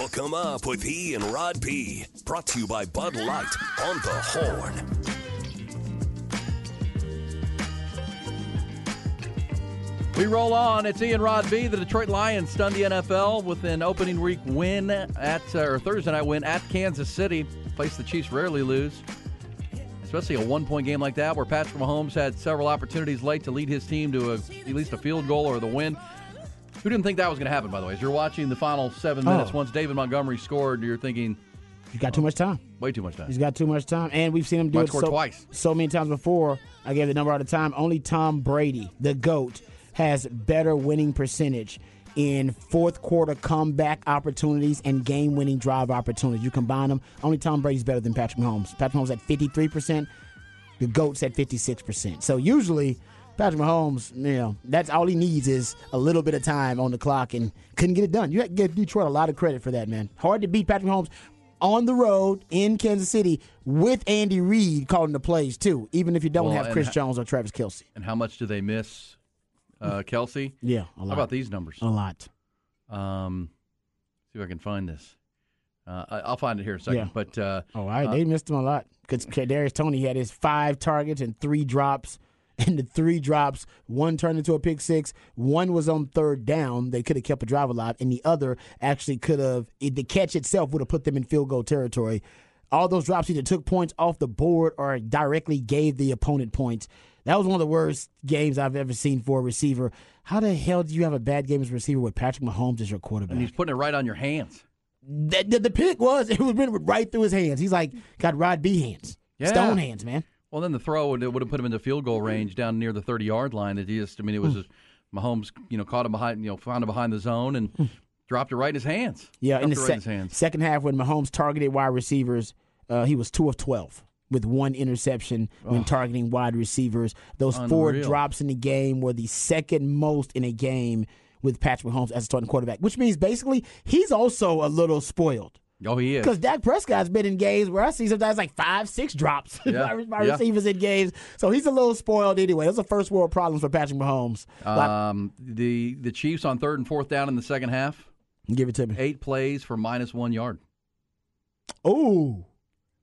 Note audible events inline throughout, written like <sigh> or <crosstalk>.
Hook 'em up with E and Rod B. Brought to you by Bud Light on the Horn. We roll on. It's Ian Rod B. The Detroit Lions stunned the NFL with an opening week win at uh, or Thursday night win at Kansas City. Place the Chiefs rarely lose, especially a one-point game like that, where Patrick Mahomes had several opportunities late to lead his team to a, at least a field goal or the win. Who didn't think that was going to happen? By the way, as you're watching the final seven oh. minutes, Oh. once David Montgomery scored, you're thinking He's got too much time. way too much time. He's got too much time, and we've seen him do Might it so, twice. so many times before. I gave the number all the time. Only Tom Brady, the GOAT, has better winning percentage in fourth quarter comeback opportunities and game winning drive opportunities. You combine them, only Tom Brady's better than Patrick Mahomes. Patrick Mahomes at 53%, the GOAT's at 56%. So usually, Patrick Mahomes, you know, that's all he needs is a little bit of time on the clock and couldn't get it done. You have to give Detroit a lot of credit for that, man. Hard to beat Patrick Mahomes on the road in Kansas City with Andy Reid calling the plays too, even if you don't Well, have Chris ha- Jones or Travis Kelce. And how much do they miss uh, Kelce? Yeah, a How lot. about these numbers? A lot. Um, see if I can find this. Uh, I'll find it here in a second. Yeah. But uh, Oh, all right. uh, they missed him a lot because Kadarius Toney had his five targets and three drops. <laughs> And the three drops, one turned into a pick six. One was on third down. They could have kept a drive alive, and the other actually could have. The catch itself would have put them in field goal territory. All those drops either took points off the board or directly gave the opponent points. That was one of the worst games I've ever seen for a receiver. How the hell do you have a bad game as a receiver with Patrick Mahomes as your quarterback? and he's putting it right on your hands. the, the, the pick was <laughs> it was right through his hands. He's like got Rod B hands, Yeah. stone hands, man. Well, then the throw would, would have put him into field goal range down near the 30 yard line. That he just, I mean, it was Hmm. just, Mahomes, you know, caught him behind, you know, found him behind the zone and dropped it right in his hands. Yeah, in the right sec- in his hands. second half when Mahomes targeted wide receivers, uh, he was two of twelve with one interception when targeting wide receivers. Those four drops in the game were the second most in a game with Patrick Mahomes as a starting quarterback, which means basically he's also a little spoiled. Oh, he is. Because Dak Prescott's been in games where I see sometimes like five, six drops <laughs> Yeah, by, by yeah. receivers in games. So he's a little spoiled anyway. Those are first world problems for Patrick Mahomes. Like- Um, the the Chiefs on third and fourth down in the second half, give it to me. eight plays for minus one yard. Oh,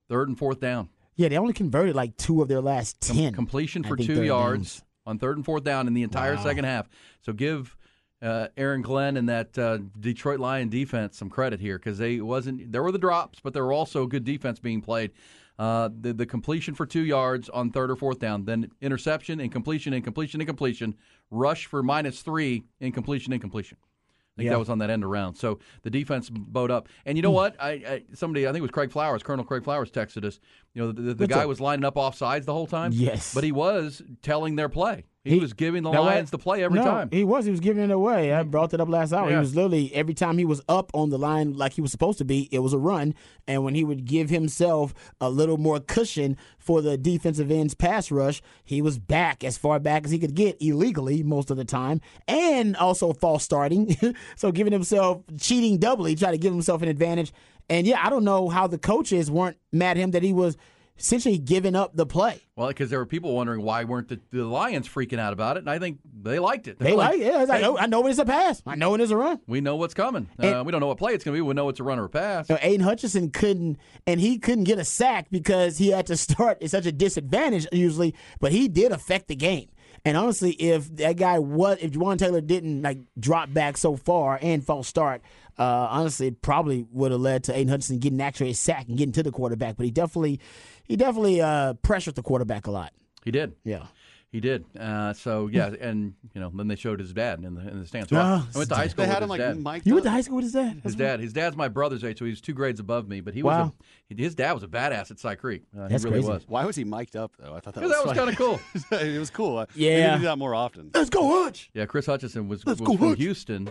Third and fourth down. yeah. They only converted like two of their last Com- ten. completion for two yards downs. on third and fourth down in the entire Wow. second half. So give uh, Aaron Glenn and that uh, Detroit Lion defense some credit here because they wasn't there were the drops, but there were also good defense being played. Uh, the the completion for two yards on third or fourth down, then interception, and completion and completion and completion, rush for minus three, incompletion, incompletion. I think Yeah. that was on that end around. So the defense bowed up. And you know what? I, I somebody I think it was Craig Flowers, Colonel Craig Flowers texted us. You know, the, the, the guy up? was lining up off sides the whole time. Yes. But he was telling their play. He, He- was giving the Lions the play every no, time. He was. He was giving it away. I brought it up last hour. Yeah. He was literally every time he was up on the line like he was supposed to be, it was a run. And when he would give himself a little more cushion for the defensive end's pass rush, he was back as far back as he could get illegally most of the time, and also false starting. <laughs> so giving himself cheating doubly, try to give himself an advantage. And yeah, I don't know how the coaches weren't mad at him that he was essentially giving up the play. well, because there were people wondering why weren't the, the Lions freaking out about it, and I think they liked it. They're They like, yeah, it's like, "Hey, oh, I know when it's a pass. I know it's a run. we know what's coming. And- uh, we don't know what play it's going to be. We know it's a run or a pass. You know, Aidan Hutchinson couldn't, and he couldn't get a sack because he had to <laughs> start at such a disadvantage usually, but he did affect the game. And honestly, if that guy was, if Jawaan Taylor didn't like drop back so far and false start, uh, honestly, it probably would have led to Aidan Hutchinson getting actually a sack and getting to the quarterback. But he definitely, he definitely uh, pressured the quarterback a lot. He did. Yeah. He did. Uh, so yeah, and you know, then they showed his dad in the in the stands. So I- Oh, I went to high school They with had his him like dad. mic'd You went to high school with his dad? His dad, his dad's my brother's age, so he's two grades above me. But he Wow. was a, his dad was a badass at Cy Creek. Uh, That's he really crazy. was. Why was he mic'd up though? I thought that was, that was kind of cool. <laughs> it was cool. Yeah. we need to do that more often. Let's go, Hutch. Yeah, Chris Hutchinson was, was Let's go, from Hutch. Houston,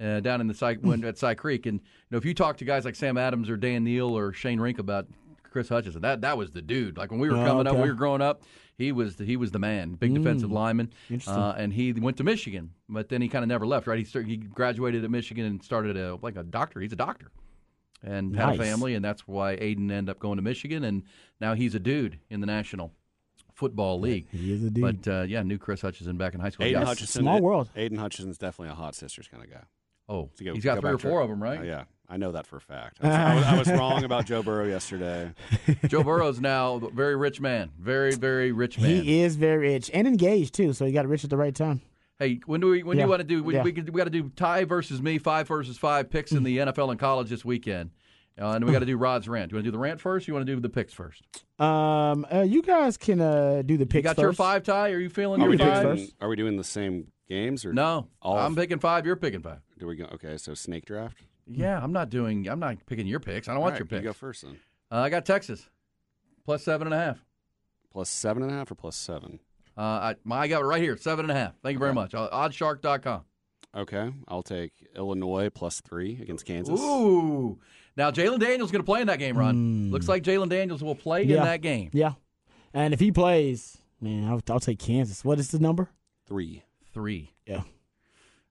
uh, down in the Cy, when, at Cy Creek, and you know if you talk to guys like Sam Adams or Dan Neal or Shane Rink about Chris Hutchinson. that that was the dude. Like when we were Oh, coming up, we were growing up, he was the, he was the man, big defensive lineman, Interesting. uh, and he went to Michigan, but then he kind of never left. Right, he started, he graduated at Michigan and started a like a doctor. He's a doctor. And had a family, and that's why Aidan ended up going to Michigan, and now he's a dude in the National Football League. He is a dude. But uh, yeah, knew Chris Hutchinson back in high school. Aidan Yeah. Hutchinson. small world. Aidan Hutchinson's definitely a hot sisters kind of guy. Oh, To go- he's got go three or back to- four of them, right? Oh, yeah, I know that for a fact. I was, I was, I was <laughs> wrong about Joe Burrow yesterday. <laughs> Joe Burrow's now a very rich man, very very rich man. He is very rich and engaged too, so he got rich at the right time. Hey, when do we when do you want to do? We, Yeah. we, we got to do Ty versus me, five versus five picks in the NFL and college this weekend, uh, and we got to do <laughs> Rod's rant. Do you want to do the rant first? Or you want to do the picks first? Um, uh, you guys can uh, do the You picks got first. your five, Ty? Are you feeling Are your we five? doing? Are we doing the same games or No, I'm of- picking five. You're picking five. Do we go? Okay, so snake draft. Yeah, I'm not doing. I'm not picking your picks. I don't All want right, your picks. You go first then. Uh, I got Texas plus seven and a half. Plus seven and a half or plus seven. Uh, I, my, I got it right here, seven and a half. Thank you very much. Uh, Oddshark.com. Okay, I'll take Illinois plus three against Kansas. Ooh. Now Jalon Daniels going to play in that game, Ron. Looks like Jalon Daniels will play Yeah. in that game. Yeah, and if he plays, man, I'll, I'll take Kansas. What is the number? Three. Three. Yeah,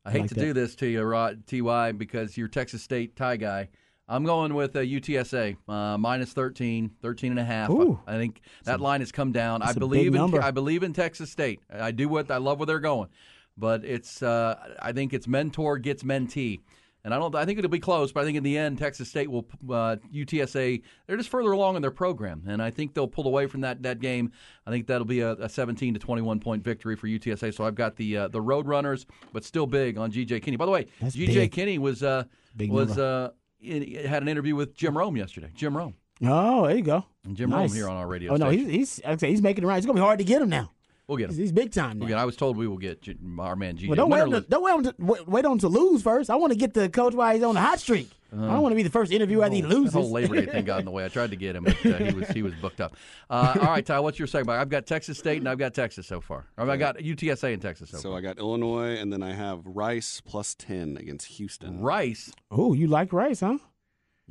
I hate like to that. do this to you, Rod, Ty, because you're Texas State tie guy. I'm going with uh, UTSA uh, minus 13, 13 and a half. Ooh. I think that line has come down. I a believe in number. I believe in Texas State. I do what I love where they're going, but it's uh, I think it's mentor gets mentee. And I don't. I think it'll be close, but I think in the end, Texas State will. Uh, UTSA, they're just further along in their program, and I think they'll pull away from that that game. I think that'll be a, a 17 to 21 point victory for UTSA. So I've got the uh, the Road Runners, but still big on GJ Kinne. By the way, That's GJ big. Kinne was uh, Big was uh, in, had an interview with Jim Rome yesterday. Jim Rome, Oh, there you go. and Jim Nice. Rome here on our radio. Oh no, station. he's he's like I say, he's making it right. It's gonna be hard to get him now. We'll get him. he's big time now. We'll get. I was told we will get J- our man GJ. Well, don't Win wait, on to, lose. don't wait on to wait, wait on to lose first. I want to get the coach while he's on the hot streak. I don't want to be the first interview after he That loses. whole Labor Day thing got in the way. I tried to get him, but uh, he was he was booked up. Uh, all right, Ty, what's your segment? I've got Texas State and I've got Texas so far. Or I got UTSA and Texas so, So far. I got Illinois, and then I have Rice plus ten against Houston. Rice. oh, you like Rice, huh?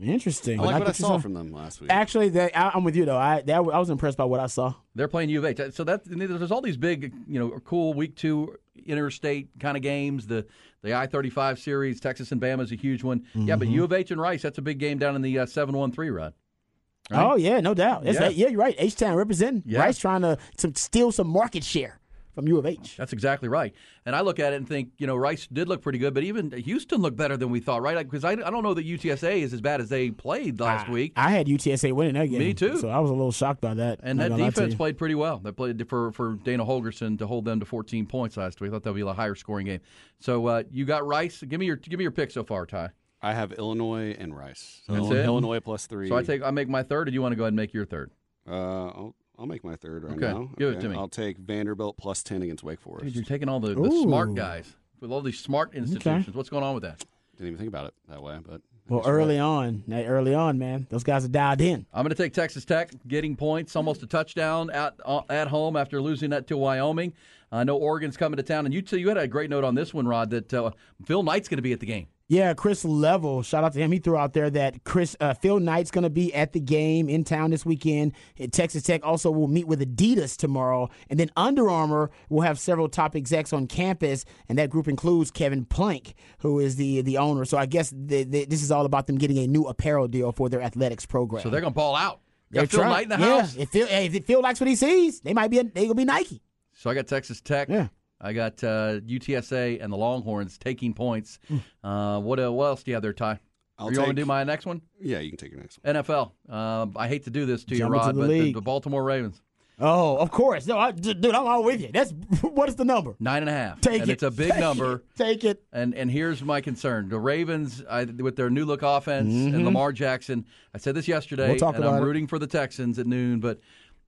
Interesting. I like what I you saw from them last week. Actually, that, I, I'm with you though. I that, I was impressed by what I saw. They're playing U of H. So that there's all these big, you know, cool week two interstate kind of games. The the I thirty five series, Texas and Bama is a huge one. Yeah, Mm-hmm. but U of H and Rice, that's a big game down in the uh, seven one three run. Right? Oh yeah, no doubt. That's Yeah. yeah. you're right. H Town representing. Yeah. Rice trying to, to steal some market share from U of H. That's exactly right. And I look at it and think, you know, Rice did look pretty good, but even Houston looked better than we thought, right? Because I, I don't know that UTSA is as bad as they played last I, week. I had UTSA winning that game. Me too. So I was a little shocked by that. And that gonna lie to defense played pretty well. They played for for Dana Holgorsen to hold them to 14 points last week. I thought that would be a higher scoring game. So uh, you got Rice. Give me your give me your pick so far, Ty. I have Illinois and Rice. So That's Illinois, it? Illinois plus three. So I take I make my third, or do you want to go ahead and make your third? Uh, I'll, I'll make my third right Okay, now. give it to me. I'll take Vanderbilt plus ten against Wake Forest. Dude, you're taking all the, the smart guys with all these smart institutions. What's going on with that? Didn't even think about it that way, but Well, early on, early on, man, those guys are dialed in. I'm going to take Texas Tech, getting points, almost a touchdown at uh, at home after losing that to Wyoming. I know Oregon's coming to town, and you too, you had a great note on this one, Rod, that uh, Phil Knight's going to be at the game. Yeah, Chris Level, shout out to him. He threw out there that Chris uh, Phil Knight's going to be at the game in town this weekend. Texas Tech also will meet with Adidas tomorrow, and then Under Armour will have several top execs on campus, and that group includes Kevin Plank, who is the the owner. So I guess the, the, this is all about them getting a new apparel deal for their athletics program. So they're going to ball out. They're Phil Knight in the yeah, house. If Phil, if Phil likes what he sees, they might be a, they gonna be Nike. So I got Texas Tech. Yeah. I got uh, UTSA and the Longhorns taking points. Uh, what uh, what else do you have there, Ty? I'll Are you want to do my next one? yeah, you can take your next one. NFL. Um, I hate to do this to you, Jump into Rod, the but the, the Baltimore Ravens Oh, of course. No, I, dude, I'm all with you. That's <laughs> what is the number? nine and a half, Take and it. it's a big Take number. it. Take it. And and here's my concern: the Ravens, I, with their new look offense Mm-hmm. and Lamar Jackson. I said this yesterday, We'll and I'm it. rooting for the Texans at noon. But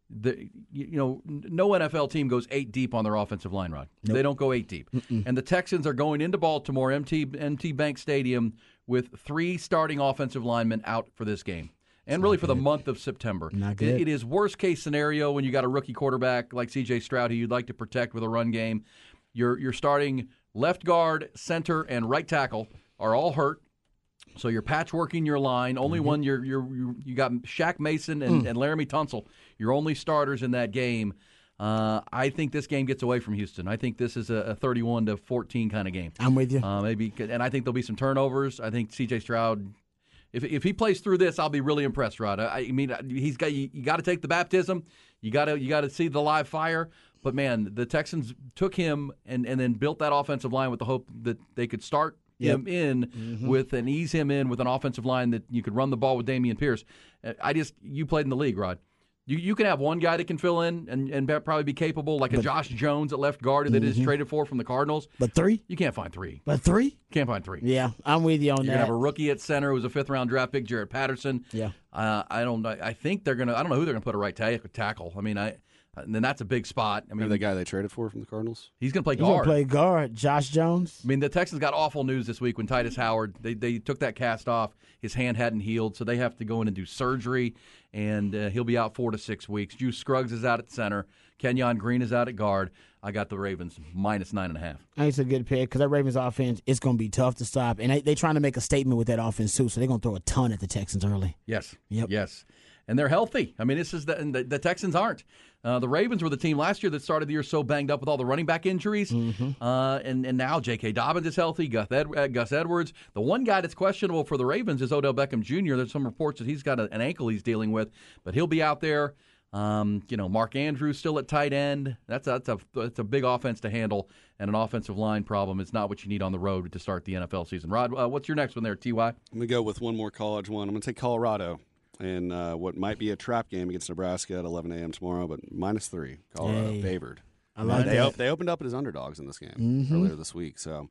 the you know no NFL team goes eight deep on their offensive line, Rod. They don't go eight deep. And the Texans are going into Baltimore, MT MT Bank Stadium, with three starting offensive linemen out for this game. And really for the month of September. Not It- good. it is worst case scenario when you got a rookie quarterback like CJ Stroud who you'd like to protect with a run game. You're you're starting left guard, center, and right tackle are all hurt. So you're patchworking your line. Only Mm-hmm. one you're, you're you you got Shaq Mason and, Mm. and Laremy Tunsil. Your only starters in that game. Uh, I think this game gets away from Houston. I think this is a, a 31 to 14 kind of game. I'm with you. Uh, maybe, and I think there'll be some turnovers. I think C.J. Stroud, if if he plays through this, I'll be really impressed. Rod, I, I mean, he's got you, you got to take the baptism. You got to you got to see the live fire. But man, the Texans took him and and then built that offensive line with the hope that they could start him in with and ease him in with an offensive line that you could run the ball with Dameon Pierce. Uh, I just you played in the league, Rod. You, you can have one guy that can fill in and, and probably be capable, like a Josh Jones at left guard that they just traded for from the Cardinals. but three? You can't find three. But three? Can't find three. Yeah, I'm with you on You're that. gonna have a rookie at center who's a fifth round draft pick, Jarrett Patterson. Yeah. Uh, I don't. know. I think they're gonna. I don't know who they're gonna put a right ta- tackle. I mean, I. And then that's a big spot. I Maybe mean, the guy they traded for from the Cardinals. he's gonna play He's gonna guard. play guard. Josh Jones. I mean, the Texans got awful news this week when Tytus Howard they they took that cast off. His hand hadn't healed, so they have to go in and do surgery, and uh, he'll be out four to six weeks. Juice Scruggs is out at center. Kenyon Green is out at guard. I got the Ravens minus nine and a half. I think it's a good pick because that Ravens offense it's going to be tough to stop, and they they trying to make a statement with that offense too. So they're going to throw a ton at the Texans early. Yes. Yep. Yes. And they're healthy. I mean, this is the and the, the Texans aren't. Uh, the Ravens were the team last year that started the year so banged up with all the running back injuries, uh, and and now J.K. Dobbins is healthy. Gus, Ed, uh, Gus Edwards. The one guy that's questionable for the Ravens is Odell Beckham Jr. There's some reports that he's got a, an ankle he's dealing with, but he'll be out there. Um, you know, Mark Andrews still at tight end. That's a, that's a that's a big offense to handle, and an offensive line problem is not what you need on the road to start the NFL season. Rod, uh, what's your next one there? Ty. I'm gonna go with one more college one. I'm gonna take Colorado in uh, what might be a trap game against Nebraska at 11 a.m. tomorrow, but minus three. Colorado Hey. favored. I like they, op- they opened up as underdogs in this game earlier this week. So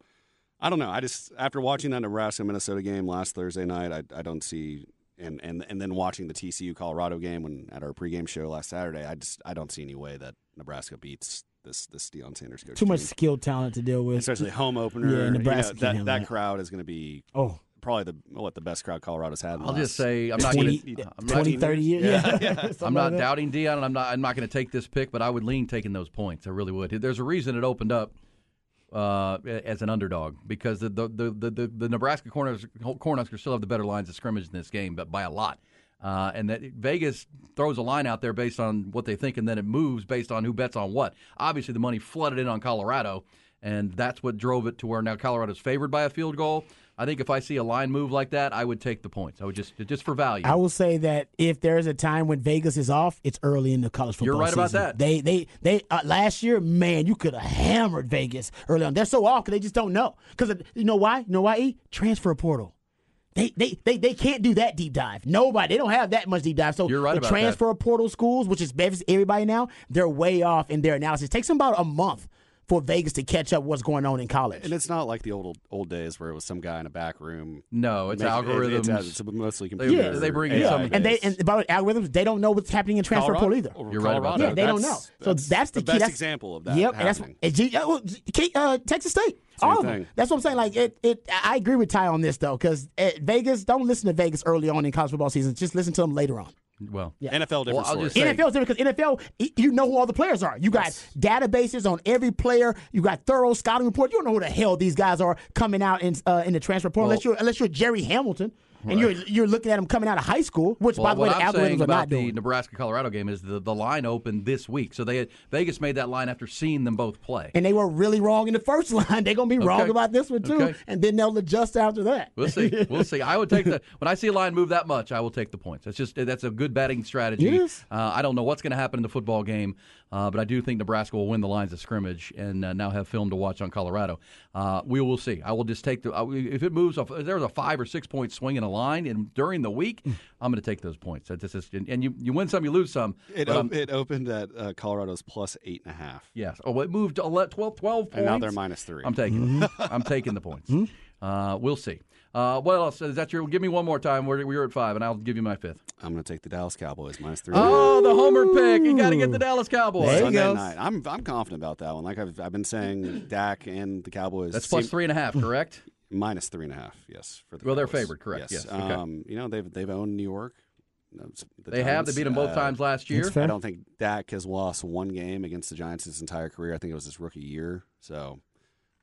I don't know. I just after watching that Nebraska Minnesota game last Thursday night, I, I don't see and, and and then watching the TCU Colorado game when at our pregame show last Saturday, I just I don't see any way that Nebraska beats this this Deion Sanders coach. Too much team. skill talent to deal with. especially home opener. Yeah, you know, Nebraska that that that. crowd is going to be Oh, probably the what the best crowd Colorado's had. in the I'll just say I'm not 20, going to. I'm 20 not, 30 years. Yeah. <laughs> I'm not like doubting Deion, and I'm not. I'm not going to take this pick, but I would lean taking those points. I really would. There's a reason it opened up uh, as an underdog because the the the, the, the, the Nebraska Corners, Cornhuskers still have the better lines of scrimmage in this game, but by a lot. Uh, and that Vegas throws a line out there based on what they think, and then it moves based on who bets on what. Obviously, the money flooded in on Colorado, and that's what drove it to where now Colorado's favored by a field goal. I think if I see a line move like that, I would take the points. I would just just for value. I will say that if there's a time when Vegas is off, it's early in the college football You're right about that. They they they uh, last year, man, you could have hammered Vegas early on. They're so off 'cause they just don't know. Because you know why? You know why? E? Transfer portal. They, they, they, they can't do that deep dive. Nobody. They don't have that much deep dive. So You're right the about that. transfer portal schools, which is everybody now, they're way off in their analysis. It takes them about a month for Vegas to catch up what's going on in college. and it's not like the old old days where it was some guy in a back room. No, it's making- algorithms. It's, it's mostly They- computer. they bring in AI some- and they based. and about algorithms, they don't know what's happening in transfer portal either. You're right about Colorado, that. Yeah, they don't know. So that's, the, key. best That's, example of that. Yep, happening. and G, uh, well, K- uh, Texas State. all of them. thing. That's what I'm saying. Like it, it. I agree with Ty on this though, because Vegas don't listen to Vegas early on in college football season. Just listen to them later on. Well, NFL different Well, story. NFL is different because NFL, you know who all the players are. You got databases on every player. You got thorough scouting report. You don't know who the hell these guys are coming out in uh, in the transfer portal unless you're unless you're Gerry Hamilton and you're you're looking at them coming out of high school. Which, well, by the way, the I'm algorithms are about not the doing. Nebraska Colorado game is the, the line opened this week. So they had, Vegas made that line after seeing them both play. and they were really wrong in the first <laughs> line. They're gonna be wrong about this one too, Okay. and then they'll adjust after that. We'll see. We'll <laughs> see. I would take the when I see a line move that much, I will take the points. That's just that's a good betting strategy. Yes. Uh, I don't know what's going to happen in the football game, uh, but I do think Nebraska will win the lines of scrimmage and uh, now have film to watch on Colorado. Uh, we will see. I will just take the uh, if it moves. If there's a five or six point swing in a line, and during the week, I'm going to take those points. That just is, and, and you you win some, you lose some. It, op- it opened at uh, Colorado's plus eight and a half, yes. Oh, it moved to 11, 12, 12 points. and now they're minus three. I'm taking. it. I'm taking the points. Uh, we'll see. Uh, what else? Is that your? Give me one more time. We're, we're at five, and I'll give you my fifth. I'm going to take the Dallas Cowboys minus three. Oh, the homer pick! You got to get the Dallas Cowboys. There Sunday night. I'm I'm confident about that one. Like I've I've been saying, Dak and the Cowboys. That's seem- three and a half, correct? Minus three and a half. Yes, for the Well, they're Cowboys. favored, correct, yes, okay. Um, you know they've they've owned New York. The They have. They beat them both Uh, times last year. I don't think Dak has lost one game against the Giants his entire career. I think it was his rookie year. So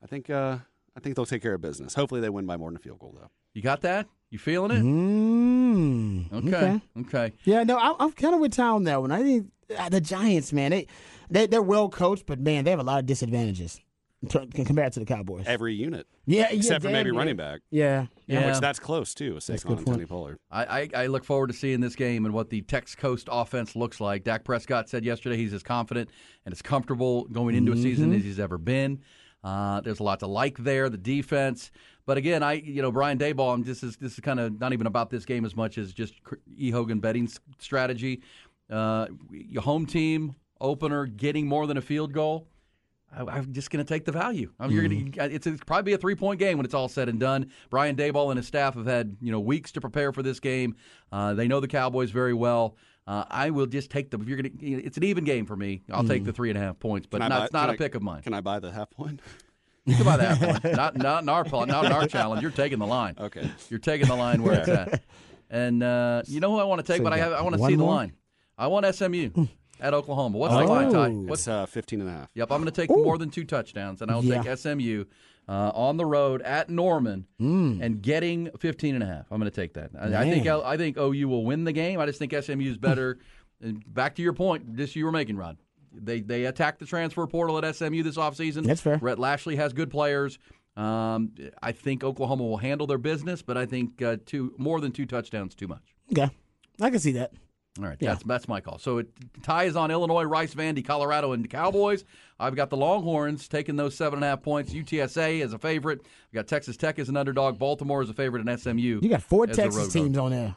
I think uh, I think they'll take care of business. Hopefully they win by more than a field goal though. You got that? You feeling it? Mm, Okay. Okay. Yeah, no, I, I'm kind of with Tom on that one. I think uh, the Giants, man, they, they they're well coached, but man, they have a lot of disadvantages to- compared to the Cowboys. Every unit, yeah, except for maybe damn, running back, Yeah, Yeah. which that's close too. With That's a Saquon good and Tony. Pollard. I, I, I look forward to seeing this game and what the Tex Coast offense looks like. Dak Prescott said yesterday he's as confident and as comfortable going into a season Mm-hmm. as he's ever been. Uh, there's a lot to like there. The defense, but again, I you know Brian Daboll. and This is this is kind of not even about this game as much as just E Hogan betting strategy. Uh, your home team opener getting more than a field goal. I, I'm just going to take the value. I mean, you're going to. It's, it's probably be a three point game when it's all said and done. Brian Daboll and his staff have had you know weeks to prepare for this game. Uh, they know the Cowboys very well. Uh, I will just take the. If you're going to, it's an even game for me. I'll take the three and a half points, but not, buy- it's not a I- pick of mine. Can I buy the half point? <laughs> You can buy that one. <laughs> Not not in our not in our challenge. You're taking the line. Okay. You're taking the line where it's <laughs> at. And uh, you know who I want to take, So but I have, I want to see the line. I want SMU at Oklahoma. What's the line, Ty? Oh. What's It's uh, 15 and a half. Yep, I'm going to take more than two touchdowns, and I'll Yeah. take SMU uh, on the road at Norman Mm. and getting 15 and a half. I'm going to take that. I, I think I think OU will win the game. I just think SMU is better. <laughs> and back to your point, this you were making, Rod. They they attacked the transfer portal at SMU this offseason. That's fair. Rhett Lashlee has good players. Um, I think Oklahoma will handle their business, but I think uh, two more than two touchdowns too much. Okay, I can see that. All right, Yeah. that's that's my call. So it Ty is on Illinois, Rice, Vandy, Colorado, and the Cowboys. I've got the Longhorns taking those seven and a half points. UTSA as a favorite. I've got Texas Tech as an underdog. Baltimore as a favorite, and SMU. You got four Texas teams on there.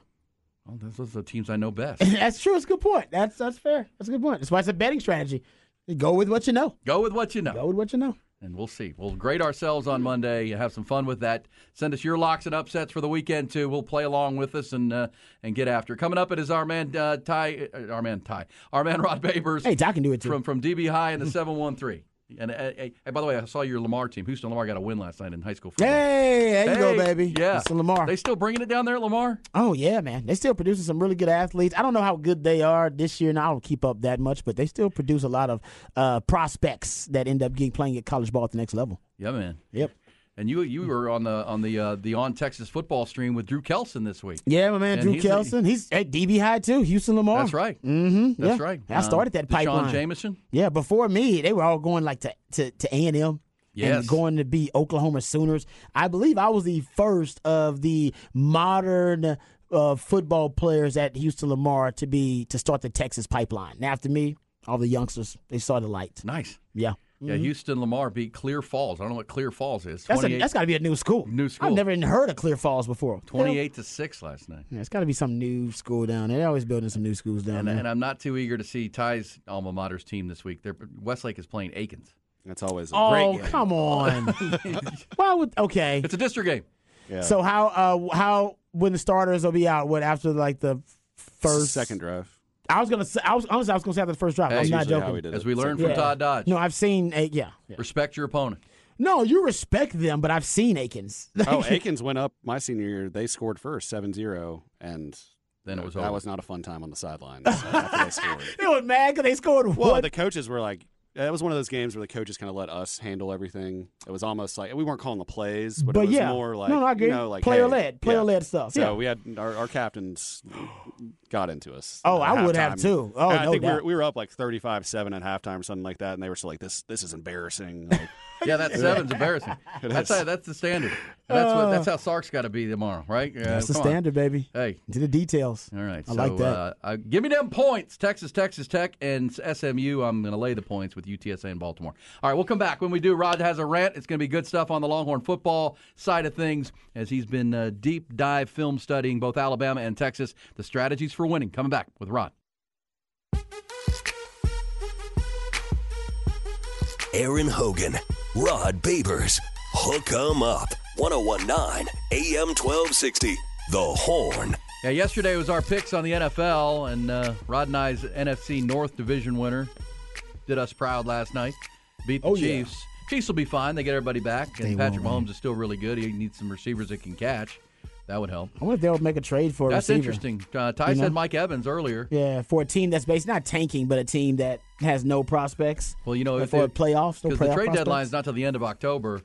Oh, those are the teams I know best. <laughs> that's true. It's a good point. That's that's fair. That's a good point. That's why it's a betting strategy. You go with what you know. Go with what you know. Go with what you know. And we'll see. We'll grade ourselves on Monday. Have some fun with that. Send us your locks and upsets for the weekend too. We'll play along with us and uh, and get after. it. Coming up, it is our man uh, Ty, uh, our man Ty, our man Rod Babers. Hey, Doc can do it too. from from DB High in the seven one three. And uh, by the way, I saw your Lamar team. Houston Lamar got a win last night in high school football. Hey, there you go, baby. Yeah, That's Lamar. They still bringing it down there at Lamar. Oh yeah, man. They still producing some really good athletes. I don't know how good they are this year, and I don't keep up that much, but they still produce a lot of uh, prospects that end up getting playing at college ball at the next level. Yeah, man. Yep. And you you were on the on the uh, the on Texas football stream with Drew Kelson this week. Yeah, my man And Drew he's a- Kelson. he's at DB high too. Houston Lamar. That's right. Mm-hmm. That's yeah. right. I started Um, that Deshaun pipeline. Jameson. Yeah, before me, they were all going like to to to A and M. Yes. And going to be Oklahoma Sooners. I believe I was the first of the modern uh, football players at Houston Lamar to be to start the Texas pipeline. And after me, all the youngsters they saw the light. Nice. Yeah, Yeah, Houston Lamar beat Clear Falls. I don't know what Clear Falls is. that's a, that's got to be a new school. New school. I've never even heard of Clear Falls before. 28 to 6 last night. Yeah, it's got to be some new school down there. They're always building some new schools down And, there. and I'm not too eager to see Ty's alma mater's team this week. They're, Westlake is playing Akins. That's always a oh, great game. come on. <laughs> Why would okay? It's a district game. Yeah. So how uh how when the starters will be out? What after like the first second drive. I was gonna say I was honestly I was gonna say after the first drive. Hey, I'm not Usually how joking. we did As we learned Second from drive. Todd Dodge. No, I've seen a yeah, yeah. Respect your opponent. No, you respect them, but I've seen Akins. <laughs> Oh, Akins went up my senior year. They scored first, 7-0, and Then it was that over. was not a fun time on the sidelines <laughs> after they scored. they were mad because they scored Well, one. the coaches were like, it was one of those games where the coaches kind of let us handle everything. It was almost like we weren't calling the plays, but, but it was yeah, more like no, no, I agree. you know, like player hey, led, player yeah. led stuff. So yeah. we had our, our captains got into us. Oh, I would have too. Oh, And I no think we were, doubt. we were up like thirty-five seven at halftime or something like that, and they were still like, "This this is embarrassing." Like, Yeah, that <laughs> seven's embarrassing. <laughs> That's how, that's the standard. That's what that's how Sark's got to be tomorrow, right? Uh, That's the come on. standard, baby. Hey, To the details. all right. I so, like that. Uh, uh, give me them points. Texas, Texas Tech, and SMU. I'm going to lay the points with UTSA and Baltimore. All right, we'll come back when we do. Rod has a rant. It's going to be good stuff on the Longhorn football side of things, as he's been uh, deep dive film studying both Alabama and Texas. The strategies for winning. Coming back with Rod. Aaron Hogan, Rod Babers, Hook 'em Up, 1019 AM 1260, The Horn. Yeah, yesterday was our picks on the NFL, and uh, Rod and I's NFC North Division winner did us proud last night. Beat the Oh, yeah. Chiefs. Chiefs will be fine. They get everybody back, and They Patrick will. Mahomes is still really good. He needs some receivers that can catch. That would help. I wonder if they'll make a trade for a That's receiver. interesting. Uh, Ty You said know? Mike Evans earlier. Yeah, for a team that's based not tanking, but a team that has no prospects. Well, you know, if for they- playoffs, no because the trade deadline is not till the end of October.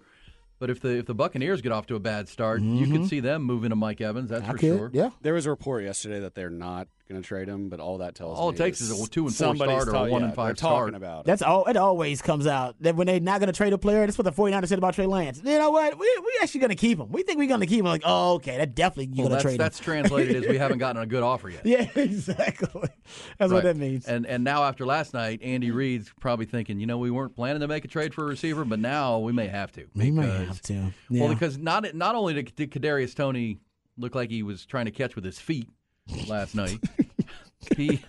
But if the if the Buccaneers get off to a bad start, you could see them moving to Mike Evans. That's Mm-hmm. I for could, sure. Yeah. There was a report yesterday that they're not going to trade him, but all that tells All me it takes is a two and four starter, start or one yeah, and five they're talking about it. That's all. It always comes out that when they're not going to trade a player, that's what the 49ers said about Trey Lance. You know what? We we actually going to keep him. We think we're going to keep him. Like, oh, okay, that definitely you're Well, going to that's trade that's him. translated as we <laughs> haven't gotten a good offer yet. yeah, <laughs> exactly. That's what Right. that means. And and now after last night, Andy Reid's probably thinking, you know, we weren't planning to make a trade for a receiver, but now we may have to. we may have to. Well, because not not only did, did Kadarius Toney look like he was trying to catch with his feet last night, <laughs> he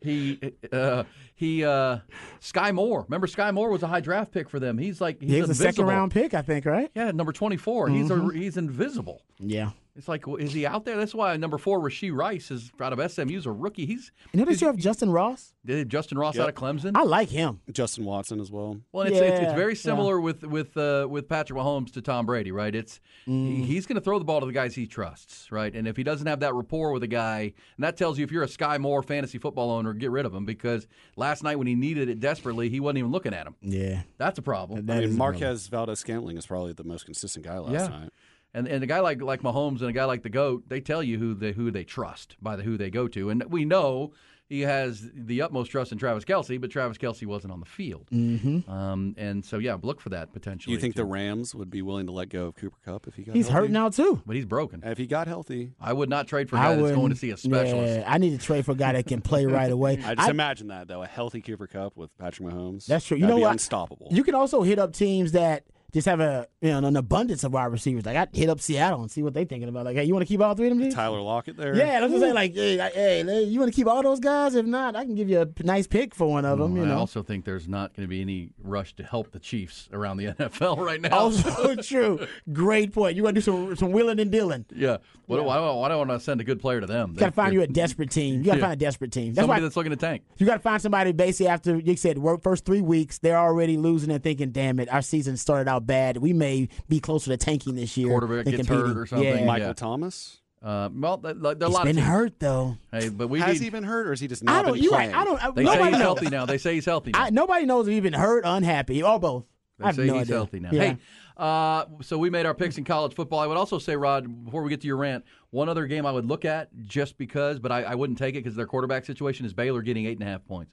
he uh, he uh, Skyy Moore. Remember, Skyy Moore was a high draft pick for them. He's like he's he was a second round pick, I think, right? Yeah, number twenty He's Mm-hmm. a, he's invisible. Yeah. It's like, is he out there? That's why number four, Rashee Rice, is out of SMU's a rookie. He's You notice you have Justyn Ross? did Justyn Ross out of Clemson. I like him. Justin Watson as well. Well, it's, it's, it's Yeah, very yeah. similar with with uh, with Patrick Mahomes to Tom Brady, right? It's Mm. he's going to throw the ball to the guys he trusts, right? And if he doesn't have that rapport with a guy, and that tells you if you're a Skyy Moore fantasy football owner, get rid of him because last night when he needed it desperately, he wasn't even looking at him. Yeah. That's a problem. That I mean. Marquez Valdes Scantling is probably the most consistent guy last Yeah. night. And and a guy like like Mahomes and a guy like the goat, they tell you who they who they trust by the who they go to, and we know he has the utmost trust in Travis Kelce, but Travis Kelce wasn't on the field. Mm-hmm. Um, and so yeah, look for that Do potentially. you think the. Rams would be willing to let go of Cooper Kupp if he got He's healthy? hurt now, too. But he's broken. If he got healthy, I would not trade for a I guy that's would going to see a specialist. Yeah, I need to trade for a guy that can play right away. <laughs> I just I- imagine that though a healthy Cooper Kupp with Patrick Mahomes. That's true. You that'd know be what? Unstoppable. You can also hit up teams that just have a you know an abundance of wide receivers. Like I got hit up Seattle and see what they're thinking about. Like, hey, you want to keep all three of them? dudes? Tyler Lockett there. Yeah, that's what I'm just saying. Like, hey, hey, hey, you want to keep all those guys? If not, I can give you a nice pick for one of mm, them. You I know. also think there's not going to be any rush to help the Chiefs around the <laughs> NFL right now. Also <laughs> true. Great point. You want to do some some willing and dealing. yeah. What, Why, why do I want to send a good player to them? You got to find you a desperate team. You got to Yeah. find a desperate team. That's somebody why that's looking to tank. you got to find somebody basically after you said work first three weeks. They're already losing and thinking, "Damn it, our season started out bad. We may be closer to tanking this year." Quarterback than gets competing." hurt or something. Yeah. Michael Yeah. Thomas. Uh, well, th- th- there are a lot been of teams. hurt though. Hey, but we Has need, he been hurt, or is he just I not don't. been You playing? right. I don't. They say he's knows. healthy now. They say he's healthy now. I, nobody knows if he's been hurt, unhappy, or both. They I have say no he's idea. healthy now. Yeah. Hey, uh, so we made our picks in college football. I would also say, Rod, before we get to your rant, one other game I would look at just because, but I, I wouldn't take it because their quarterback situation is Baylor getting eight and a half points.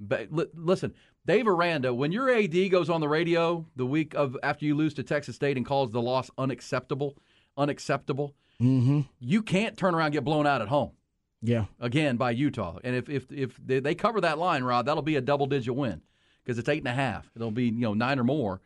But li- listen, Dave Aranda, when your AD goes on the radio the week of after you lose to Texas State and calls the loss unacceptable, unacceptable, mm-hmm. you can't turn around and get blown out at home yeah. again by Utah. And if if if they, they cover that line, Rod, that'll be a double digit win because it's eight and a half. It'll be you know nine or more.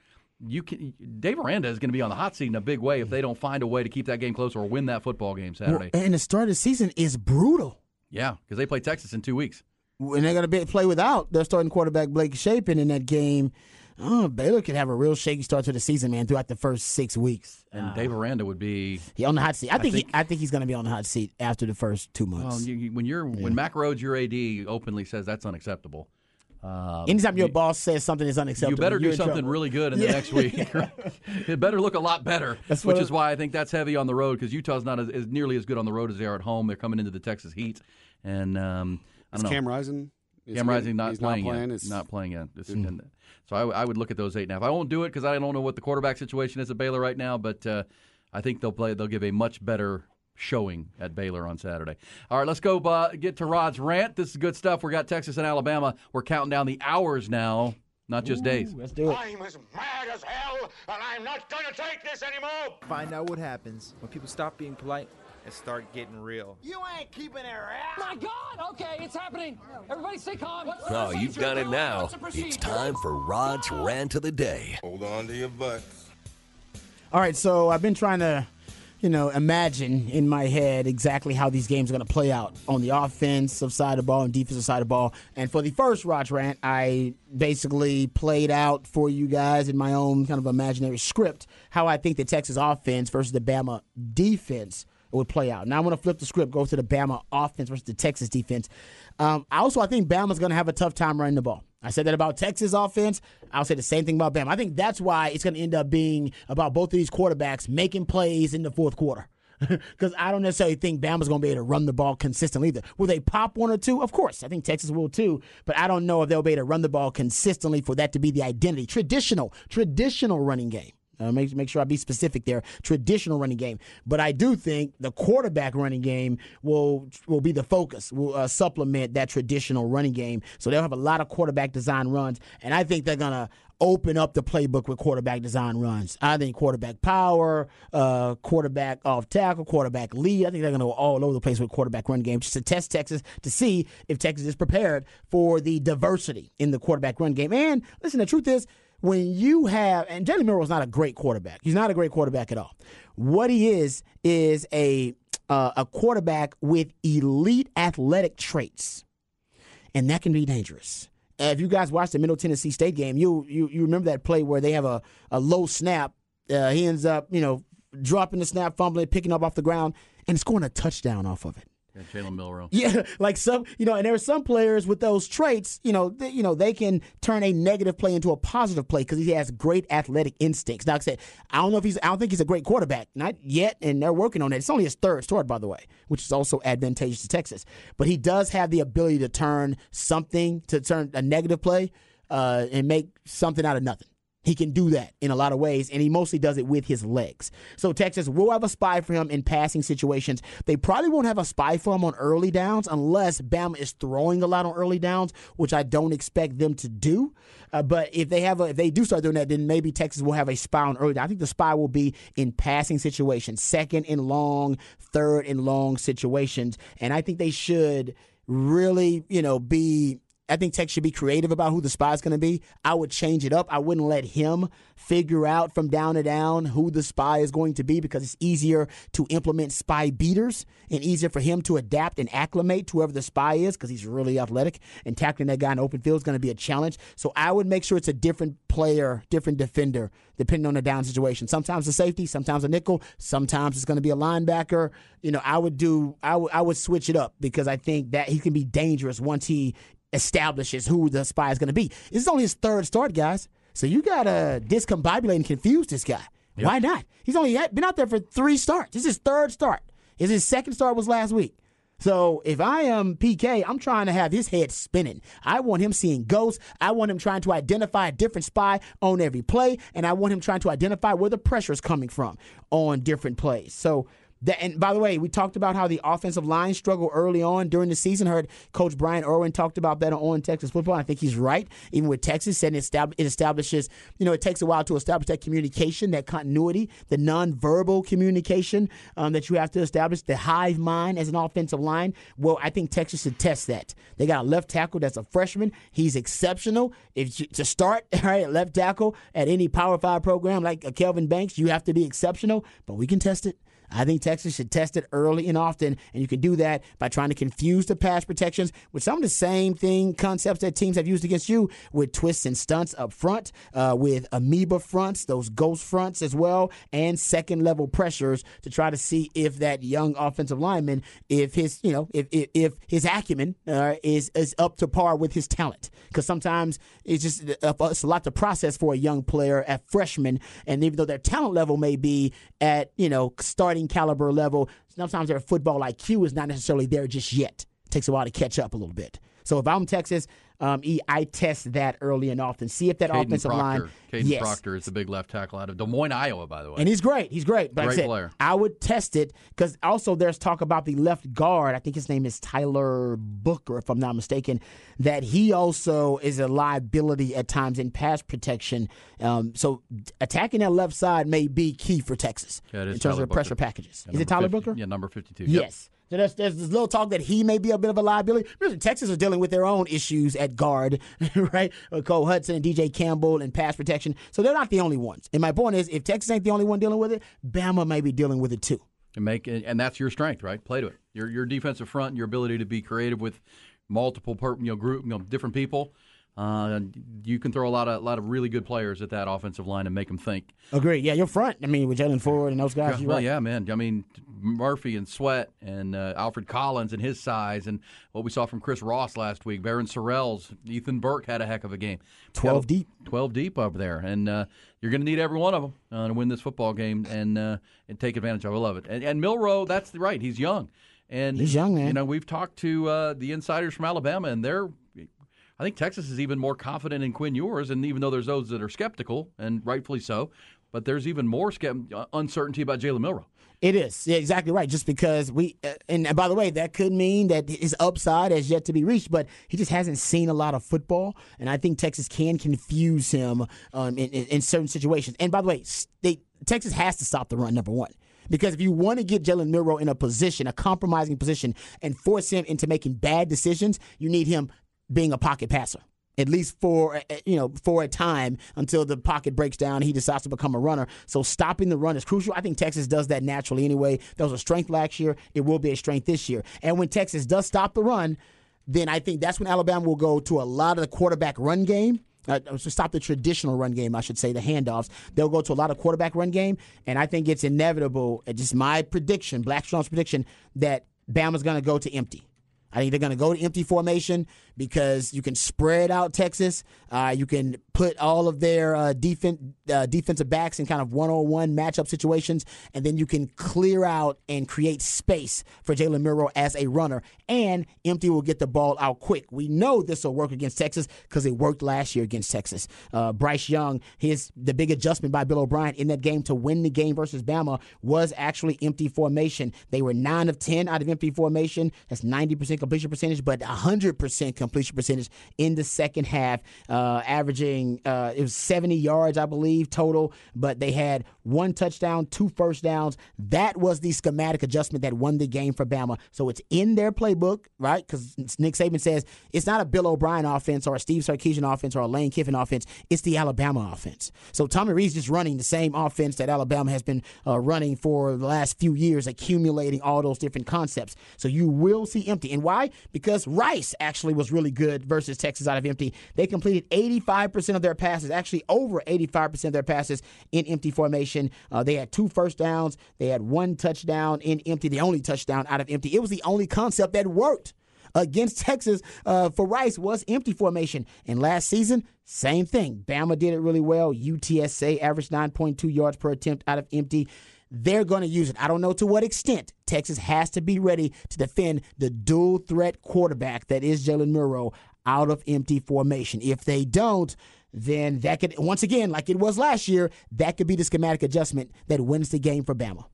You can Dave Aranda is going to be on the hot seat in a big way if they don't find a way to keep that game close or win that football game Saturday. And the start of the season is brutal. yeah, because they play Texas in two weeks. And they're going to play without their starting quarterback Blake Shapen in that game. Oh, Baylor could have a real shaky start to the season, man, throughout the first six weeks. And Dave Aranda would be He on the hot seat. I think, think- he, I think he's going to be on the hot seat after the first two well, months. you, you- when you're when Mack Rhoades, your AD, openly says that's unacceptable. Um, Anytime your boss says something is unacceptable, you better do something trouble. really good in the next week. <laughs> <laughs> it better look a lot better, That's which is why I think that's heavy on the road because Utah's not as, as nearly as good on the road as they are at home. They're coming into the Texas heat, and um, I don't know. Cam Rising? Cam he- Rising not playing, not playing. yet. It's- Not playing yet. It's- and- so I, I would look at those eight and a half. I won't do it because I don't know what the quarterback situation is at Baylor right now, but uh, I think they'll play. They'll give a much better showing at Baylor on Saturday. All right, let's go uh, get to Rod's rant. This is good stuff. We got Texas and Alabama. We're counting down the hours now not just days. Let's do it. I'm as mad as hell, and I'm not gonna take this anymore! Find out what happens when people stop being polite and start getting real. You ain't keeping it real. My God! Okay, it's happening. Everybody stay calm. What's Oh, you've done it now. It's time for Rod's Rant of the Day. Hold on to your butts. All right, so I've been trying to, you know, imagine in my head exactly how these games are going to play out on the offensive side of the ball and defensive side of the ball. And for the first Rod's rant, I basically played out for you guys in my own kind of imaginary script how I think the Texas offense versus the Bama defense would play out. Now I'm going to flip the script, go to the Bama offense versus the Texas defense. Um, I also, I think Bama's going to have a tough time running the ball. I said that about Texas offense. I'll say the same thing about Bama. I think that's why it's going to end up being about both of these quarterbacks making plays in the fourth quarter. <laughs> Because I don't necessarily think Bama's going to be able to run the ball consistently either. Will they pop one or two? Of course. I think Texas will too. But I don't know if they'll be able to run the ball consistently for that to be the identity. Traditional, traditional running game. Uh, make make sure I be specific there. Traditional running game, but I do think the quarterback running game will will be the focus. Will uh, supplement that traditional running game. So they'll have a lot of quarterback design runs, and I think they're gonna open up the playbook with quarterback design runs. I think quarterback power, uh, quarterback off tackle, quarterback lead. I think they're going to go all over the place with quarterback run game just to test Texas to see if Texas is prepared for the diversity in the quarterback run game. And listen, the truth is, when you have and Jalen Milroe's not a great quarterback. He's not a great quarterback at all. What he is is a uh, a quarterback with elite athletic traits, and that can be dangerous. If you guys watched the Middle Tennessee State game, you you you remember that play where they have a, a low snap. Uh, he ends up you know dropping the snap, fumbling, picking up off the ground, and scoring a touchdown off of it. Yeah, Jalen Milroe. Yeah, <laughs> like some, you know, and there are some players with those traits, you know, they, you know, they can turn a negative play into a positive play because he has great athletic instincts. Now, like I said, I don't know if he's, I don't think he's a great quarterback, not yet, and they're working on it. It's only his third start, by the way, which is also advantageous to Texas. But he does have the ability to turn something, to turn a negative play, uh, and make something out of nothing. He can do that in a lot of ways, and he mostly does it with his legs. So Texas will have a spy for him in passing situations. They probably won't have a spy for him on early downs unless Bama is throwing a lot on early downs, which I don't expect them to do. Uh, but if they have a, if they do start doing that, then maybe Texas will have a spy on early. Down. I think the spy will be in passing situations, second and long, third and long situations, and I think they should really, you know, be I think Tech should be creative about who the spy is going to be. I would change it up. I wouldn't let him figure out from down to down who the spy is going to be because it's easier to implement spy beaters and easier for him to adapt and acclimate to whoever the spy is because he's really athletic and tackling that guy in open field is going to be a challenge. So I would make sure it's a different player, different defender, depending on the down situation. Sometimes a safety, sometimes a nickel, sometimes it's going to be a linebacker. You know, I would do, I, w- I would switch it up because I think that he can be dangerous once he establishes who the spy is going to be. This is only his third start, guys. So you got to discombobulate and confuse this guy. Yep. Why not? He's only been out there for three starts. This is his third start. His, his second start was last week. So if I am PK, I'm trying to have his head spinning. I want him seeing ghosts. I want him trying to identify a different spy on every play, and I want him trying to identify where the pressure is coming from on different plays. So that, and by the way, we talked about how the offensive line struggled early on during the season. Heard Coach Brian Irwin talked about that on Texas football. I think he's right. Even with Texas, and it establishes, you know, it takes a while to establish that communication, that continuity, the nonverbal communication um, that you have to establish, the hive mind as an offensive line. Well, I think Texas should test that. They got a left tackle that's a freshman. He's exceptional. If you, to start, <laughs> right, left tackle at any Power Five program like a Kelvin Banks, you have to be exceptional. But we can test it. I think Texas should test it early and often, and you can do that by trying to confuse the pass protections with some of the same thing concepts that teams have used against you with twists and stunts up front, uh, with amoeba fronts, those ghost fronts as well, and second level pressures to try to see if that young offensive lineman, if his, you know, if if, if his acumen uh, is is up to par with his talent, because sometimes it's just uh, it's a lot to process for a young player at freshman, and even though their talent level may be at you know starting starting caliber level. Sometimes their football IQ is not necessarily there just yet. It takes a while to catch up a little bit. So if I'm Texas, um, E, I test that early and often. See if that Kadyn offensive Proctor. line. Kadyn yes. Proctor is the big left tackle out of Des Moines, Iowa, by the way. And he's great. He's great. But like I Great said, player. I would test it because also there's talk about the left guard. I think his name is Tyler Booker, if I'm not mistaken. That he also is a liability at times in pass protection. Um, so attacking that left side may be key for Texas Yeah, in terms Tyler of pressure packages. Yeah, is it Tyler 50 Booker? Yeah, number 52. Yep. So there's, there's this little talk that he may be a bit of a liability. Listen, Texas is dealing with their own issues at guard, <laughs> right? Uh, Cole Hutson and DJ Campbell and pass protection. So they're not the only ones. And my point is, if Texas ain't the only one dealing with it, Bama may be dealing with it too. and make and that's your strength, right? Play to it. Your your defensive front, and your ability to be creative with multiple per, you know group you know different people. Uh, you can throw a lot of lot of really good players at that offensive line and make them think. Agree. Yeah, you're front. I mean, with Jalen Ford and those guys, you're well, right. yeah, man. I mean, Murphy and Sweat and uh, Alfred Collins and his size and what we saw from Chris Ross last week. Barryn Sorrells, Ethan Burke had a heck of a game. 12 Got- deep. 12 deep up there. And uh, you're going to need every one of them uh, to win this football game and uh, and take advantage of it. I love it. And, and Milroe, that's the right. He's young. And He's young, man. You know, we've talked to uh, the insiders from Alabama, and they're. I think Texas is even more confident in Quinn Ewers, and even though there's those that are skeptical, and rightfully so, but there's even more skept- uh, uncertainty about Jalen Milroe. It is. Yeah, exactly right. Just because we, uh, and by the way, that could mean that his upside has yet to be reached, but he just hasn't seen a lot of football. And I think Texas can confuse him um, in, in, in certain situations. And by the way, they, Texas has to stop the run, number one. Because if you want to get Jalen Milroe in a position, a compromising position, and force him into making bad decisions, you need him being a pocket passer at least for uh, you know for a time until the pocket breaks down he decides to become a runner. So stopping the run is crucial. I think Texas does that naturally anyway. That was a strength last year. It will be a strength this year. And when Texas does stop the run, then I think that's when Alabama will go to a lot of the quarterback run game. Uh, to stop the traditional run game, I should say, the handoffs. They'll go to a lot of quarterback run game, and I think it's inevitable. It's just my prediction, Black Strong's prediction, that Bama's going to go to empty. I think they're going to go to empty formation because you can spread out Texas. Uh, you can put all of their uh, defen- uh, defensive backs in kind of one-on-one matchup situations, and then you can clear out and create space for Jalen Milroe as a runner. And empty will get the ball out quick. We know this will work against Texas because it worked last year against Texas. Uh, Bryce Young, his the big adjustment by Bill O'Brien in that game to win the game versus Bama was actually empty formation. They were nine of ten out of empty formation. That's ninety percent completion percentage, but hundred percent completion percentage in the second half, uh, averaging uh, it was seventy yards, I believe, total. But they had one touchdown, two first downs. That was the schematic adjustment that won the game for Bama. So it's in their playbook, right? Because Nick Saban says it's not a Bill O'Brien offense or a Steve Sarkisian offense or a Lane Kiffin offense. It's the Alabama offense. So Tommy Rees's just running the same offense that Alabama has been uh, running for the last few years, accumulating all those different concepts. So you will see empty. And why? Because Rice actually was really good versus Texas out of empty. They completed 85% of their passes, actually over 85% of their passes in empty formation. Uh, they had two first downs. They had one touchdown in empty, the only touchdown out of empty. It was the only concept that worked against Texas uh, for Rice was empty formation. And last season, same thing. Bama did it really well. UTSA averaged 9.2 yards per attempt out of empty. They're going to use it. I don't know to what extent. Texas has to be ready to defend the dual threat quarterback that is Jalen Milroe out of empty formation. If they don't, then that could, once again, like it was last year, that could be the schematic adjustment that wins the game for Bama.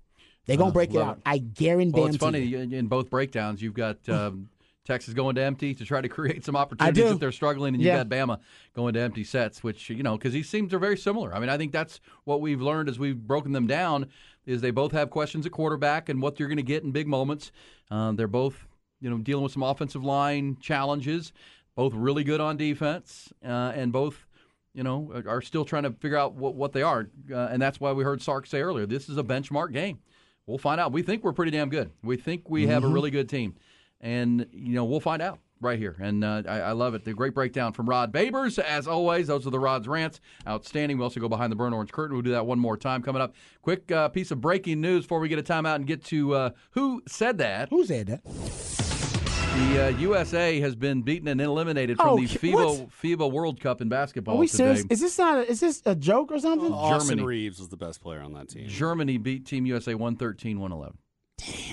They're going to break it out. it. I guarantee Well, it's funny in in both breakdowns. You've got <laughs> um, Texas going to empty to try to <laughs> create some opportunities if they're struggling, and you've Yeah. got Bama going to empty sets, which you know because these teams are very similar. I mean, I think that's what we've learned as we've broken them down is they both have questions at quarterback and what you're going to get in big moments. Um, they're both you know dealing with some offensive line challenges, both really good on defense, uh, and both you know, are- still trying to figure out what, what they are. Uh, and that's why we heard Sark say earlier this is a benchmark game. We'll find out. We think we're pretty damn good. We think we have a really good team. And, you know, we'll find out right here. And uh, I, I love it. The great breakdown from Rod Babers. As always, those are the Rod's rants. Outstanding. We also go behind the burnt orange curtain. We'll do that one more time coming up. Quick uh, piece of breaking news before we get a timeout and get to uh, who said that. Who said that? The uh, USA has been beaten and eliminated from Oh, the FIBA, what? FIBA World Cup in basketball Are we today. serious? Is this not? A, is this a joke or something? Austin Germany. Reeves was the best player on that team. Germany beat Team USA 113 111.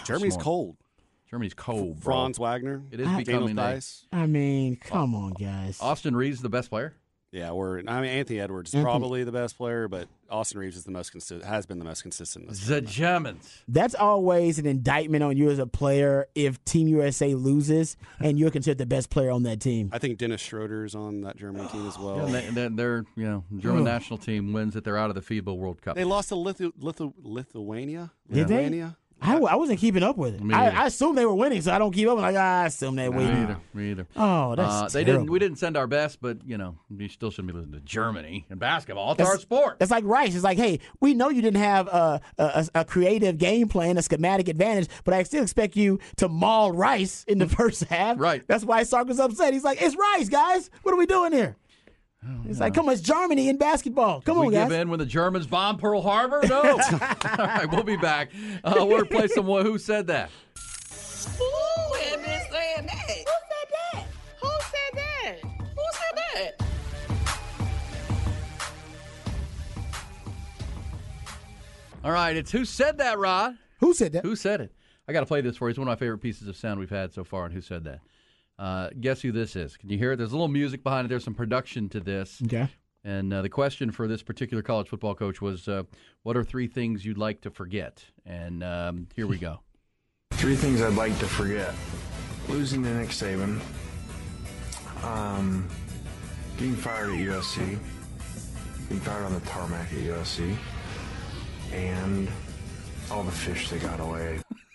Germany's smart. cold. Germany's cold, bro. Franz Wagner. It is I- becoming Daniel a, Dice. I mean, come on, guys. Austin Reaves is the best player. Yeah, we're. I mean, Anthony Edwards is Anthony- probably the best player, but Austin Reaves is the most consistent. Has been the most consistent. This The Germans. That's always an indictment on you as a player if Team USA loses and you're considered the best player on that team. I think Dennis Schroeder's on that German team as well. Yeah, and they, they're, they're, you know, German national team wins that They're out of the FIBA World Cup. They lost to Lithu- Lithu- Lithuania. Did they? Lithuania? I, I wasn't keeping up with it. I. I assumed they were winning, so I don't keep up. Like, ah, I assume they're Me either. Me either. Oh, that's Uh, they terrible. didn't. We didn't send our best, but you know, we still shouldn't be losing to Germany in basketball. It's our sport. It's like Rice. It's like, hey, we know you didn't have a, a, a creative game plan, a schematic advantage, but I still expect you to maul Rice in the <laughs> first half. Right. That's why Sark was upset. He's like, it's Rice, guys. What are we doing here? It's like, come on, it's Germany in basketball. Come we on, give guys. in when the Germans bomb Pearl Harbor? No. <laughs> <laughs> All right, we'll be back. Uh, we're gonna play some. Who said that? Who had been saying that? Who said that? Who said that? Who said that? All right, it's who said that, Rod? Who said that? Who said it? I got to play this for you. It's one of my favorite pieces of sound we've had so far. And who said that? Uh, guess who this is? Can you hear it? There's a little music behind it. There's some production to this. Okay. And uh, the question for this particular college football coach was, uh, "What are three things you'd like to forget?" And um, here we go. <laughs> Three things I'd like to forget: losing to Nick Saban, um, being fired at USC, being fired on the tarmac at USC, and all the fish that got away. <laughs>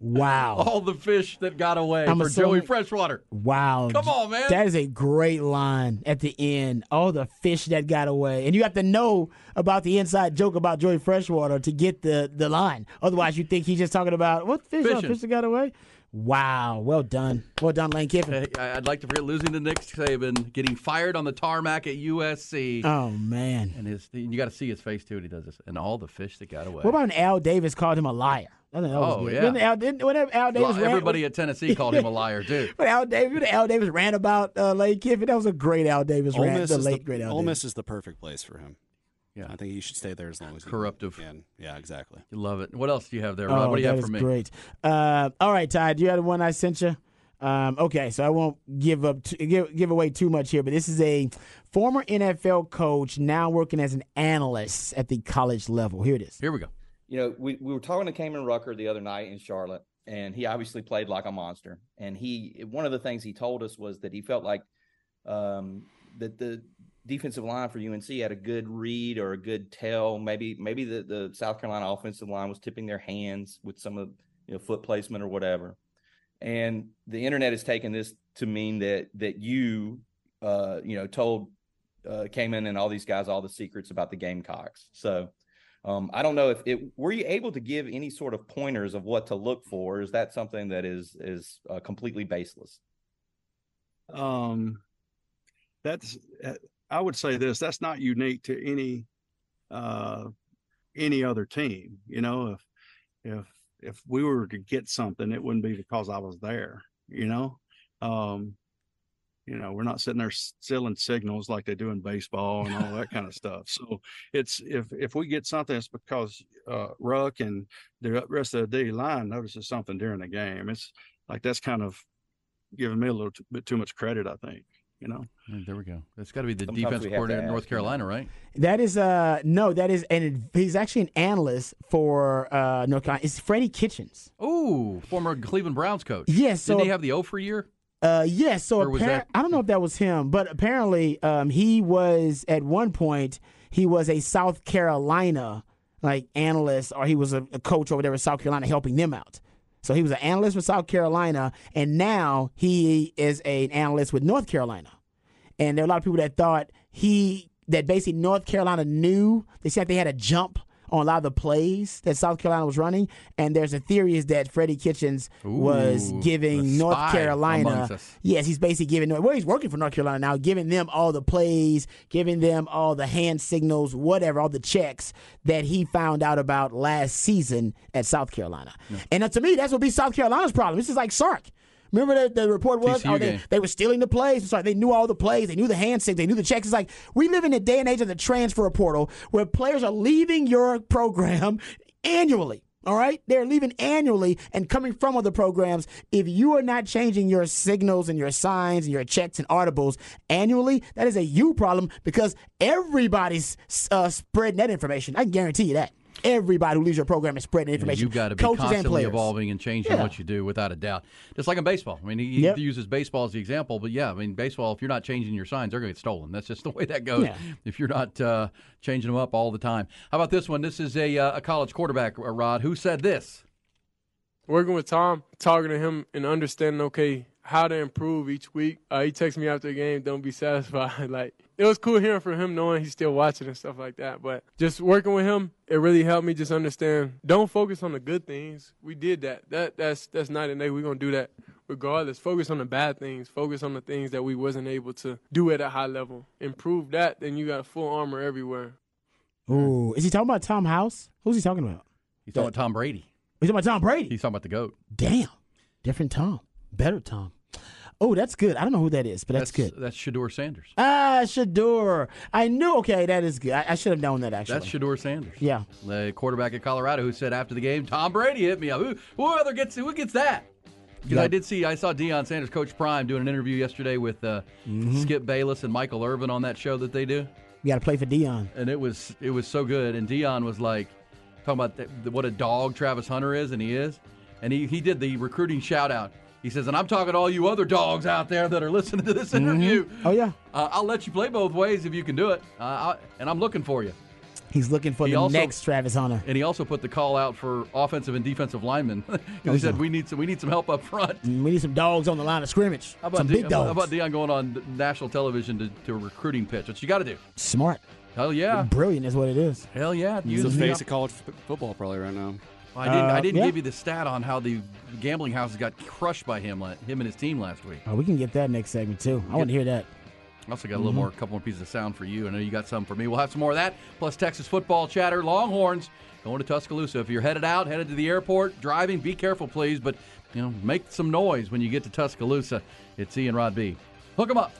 Wow. <laughs> All the fish that got away I'm for assuming- Joey Freshwater. Wow. Come on, man. That is a great line at the end. All the fish that got away. And you have to know about the inside joke about Joey Freshwater to get the, the line. Otherwise, you think he's just talking about what fish? Oh, fish that got away? Wow. Well done. Well done, Lane Kiffin. Hey, I'd like to forget losing to Nick Saban, getting fired on the tarmac at USC, Oh, man. and his. You got to see his face too when he does this, and all the fish that got away. What about when Al Davis called him a liar? I think that was Oh, good. yeah. When Al, didn't, whenever Al Davis Well, ran, everybody at Tennessee called him a liar too. <laughs> but Al Davis, Al Davis ran about uh, Lane Kiffin, that was a great Al Davis Ole rant. Miss, The late the, great Al Ole Davis. Miss is the perfect place for him. Yeah. I think he should stay there as long as he Corruptive. can. Yeah, exactly. You love it. What else do you have there, Rod? Oh, what do you that have for me? Great. Uh, all right, Ty. Do you have the one I sent you? Um, okay, so I won't give up t- give give away too much here, but this is a former NFL coach now working as an analyst at the college level. Here it is. Here we go. You know, we, we were talking to Kaimon Rucker the other night in Charlotte, and he obviously played like a monster. And he, one of the things he told us was that he felt like um, that the defensive line for UNC had a good read or a good tell. Maybe maybe the, the South Carolina offensive line was tipping their hands with some of you know foot placement or whatever. And the internet has taken this to mean that that you uh, you know told uh, Kaimon and all these guys all the secrets about the Gamecocks. So. Um, I don't know if it were you able to give any sort of pointers of what to look for. Is that something that is is uh, completely baseless? um, that's uh, I would say this that's not unique to any uh, any other team. You know, if if if we were to get something, it wouldn't be because I was there. You know, um, you know, we're not sitting there selling signals like they do in baseball and all that kind of stuff. So it's if if we get something, it's because uh, Ruck and the rest of the D line notices something during the game. It's like that's kind of giving me a little t- bit too much credit. I think. You know. Yeah, there we go. That's got to be the Sometimes defense we have to coordinator in North ask, you know. Carolina, right? That is uh no, that is and he's actually an analyst for uh North Carolina. It's Freddie Kitchens. Ooh, former Cleveland Browns coach. Yes, so Didn't he have the O for year? Uh, yes. So Or was that- I don't know if that was him, but apparently, um, he was at one point he was a South Carolina like analyst, or he was a, a coach over there in South Carolina helping them out. So he was an analyst with South Carolina, and now he is an analyst with North Carolina. And there are a lot of people that thought he that basically North Carolina knew. They said they had a jump on a lot of the plays that South Carolina was running. And there's a theory is that Freddie Kitchens was giving North Carolina. Yes, he's basically giving. Well, he's working for North Carolina now, giving them all the plays, giving them all the hand signals, whatever, all the checks that he found out about last season at South Carolina. And uh, to me, that's what be South Carolina's problem. This is like Sark. Remember the, the report was TCU oh, they, game. they were stealing the plays. Sorry, they knew all the plays. They knew the hand signals. They knew the checks. It's like we live in a day and age of the transfer portal where players are leaving your program <laughs> annually. All right, they're leaving annually and coming from other programs. If you are not changing your signals and your signs and your checks and audibles annually, that is a you problem because everybody's uh, spreading that information. I can guarantee you that. Everybody who leaves your program is spreading information. You've got to be Coaches and constantly players. evolving and changing Yeah. what you do, without a doubt. Just like in baseball. I mean, he, he Yep. uses baseball as the example, but yeah, I mean, baseball. If you're not changing your signs, they're going to get stolen. That's just the way that goes. Yeah. If you're not uh, changing them up all the time. How about this one? This is a, uh, a college quarterback, uh, Rod. Who said this? working with Tom, talking to him, and understanding okay how to improve each week. Uh, he texts me after the game, "Don't be satisfied." <laughs> like it was cool hearing from him, knowing he's still watching and stuff like that. But just working with him, it really helped me just understand. Don't focus on the good things. We did that. That that's that's night and day. We're gonna do that regardless. Focus on the bad things. Focus on the things that we wasn't able to do at a high level. Improve that, then you got full armor everywhere. Ooh, is he talking about Tom House? Who's he talking about? He's talking about Tom Brady. He's talking about Tom Brady. He's talking about the goat. Damn, different Tom, better Tom. Oh, that's good. I don't know who that is, but that's, good. That's Shedeur Sanders. Ah, Shedeur. I knew. Okay, that is good. I, I should have known that actually. That's Shedeur Sanders. Yeah. the quarterback at Colorado, who said after the game, "Tom Brady hit me up." Who, who other gets who gets that? Because Yeah. I did see, I saw Deion Sanders, Coach Prime, doing an interview yesterday with uh, Mm-hmm. Skip Bayless and Michael Irvin on that show that they do, You got to play for Deion. and it was it was so good. And Deion was like talking about th- what a dog Travis Hunter is, and he is, and he he did the recruiting shout out. He says, and I'm talking to all you other dogs out there that are listening to this interview. Oh yeah. Uh, I'll let you play both ways if you can do it, uh, I, and I'm looking for you. He's looking for He the also- next Travis Hunter. And he also put the call out for offensive and defensive linemen. <laughs> 'Cause he Oh, said yeah. we need some we need some help up front. We need some dogs on the line of scrimmage. How about some De- big how about Deion going on national television to, to a recruiting pitch? What you got to do? Smart. Hell yeah! Brilliant is what it is. Hell yeah! He's the face of college f- football probably right now. I didn't. I Uh, didn't yeah. give you the stat on how the gambling houses got crushed by him, him and his team last week. Oh, we can get that next segment too. I want to hear that. I also got a little Mhm. more, a couple more pieces of sound for you. I know you got some for me. We'll have some more of that, plus Texas football chatter. Longhorns going to Tuscaloosa. If you're headed out, headed to the airport, driving, be careful, please. But you know, make some noise when you get to Tuscaloosa. It's Ian Rod B. Hook 'em up.